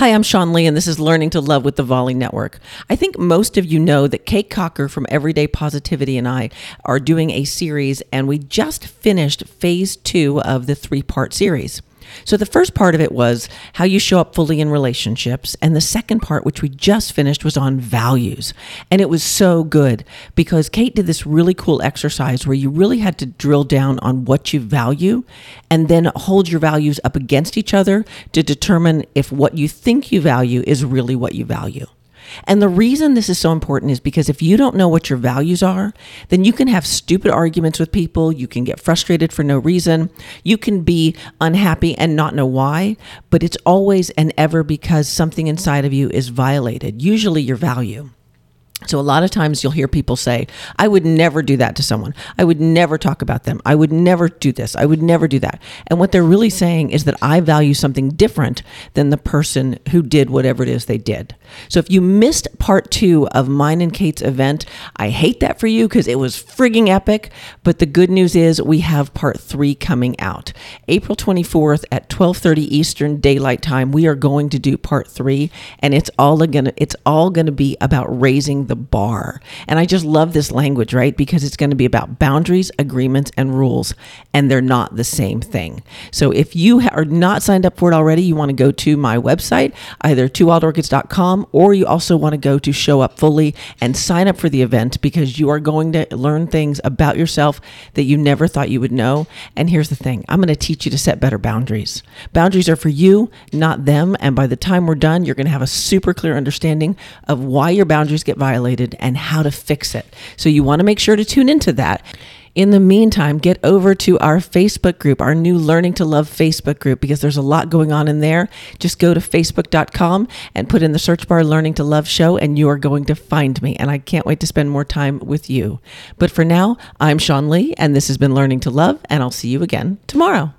Hi, I'm Sean Lee, and this is Learning to Love with the Volley Network. I think most of you know that Kate Cocker from Everyday Positivity and I are doing a series, and we just finished phase two of the three part series. So the first part of it was how you show up fully in relationships. And the second part, which we just finished, was on values. And it was so good because Kate did this really cool exercise where you really had to drill down on what you value and then hold your values up against each other to determine if what you think you value is really what you value. And the reason this is so important is because if you don't know what your values are, then you can have stupid arguments with people. You can get frustrated for no reason. You can be unhappy and not know why, but it's always and ever because something inside of you is violated, usually your value. So, a lot of times you'll hear people say, I would never do that to someone. I would never talk about them. I would never do this. I would never do that. And what they're really saying is that I value something different than the person who did whatever it is they did. So, if you missed part two of mine and Kate's event, I hate that for you because it was frigging epic. But the good news is we have part three coming out. April 24th at 1230 Eastern Daylight Time, we are going to do part three. And it's all gonna, it's all gonna be about raising the bar. And I just love this language, right? Because it's going to be about boundaries, agreements, and rules, and they're not the same thing. So if you are not signed up for it already, you want to go to my website, either twowildorchids.com, or you also want to go to Show Up Fully and sign up for the event because you are going to learn things about yourself that you never thought you would know. And here's the thing I'm going to teach you to set better boundaries. Boundaries are for you, not them. And by the time we're done, you're going to have a super clear understanding of why your boundaries get violated violated and how to fix it. So you want to make sure to tune into that. In the meantime, get over to our Facebook group, our new Learning to Love Facebook group, because there's a lot going on in there. Just go to facebook.com and put in the search bar Learning to Love Show, and you are going to find me. And I can't wait to spend more time with you. But for now, I'm Sean Lee, and this has been Learning to Love, and I'll see you again tomorrow.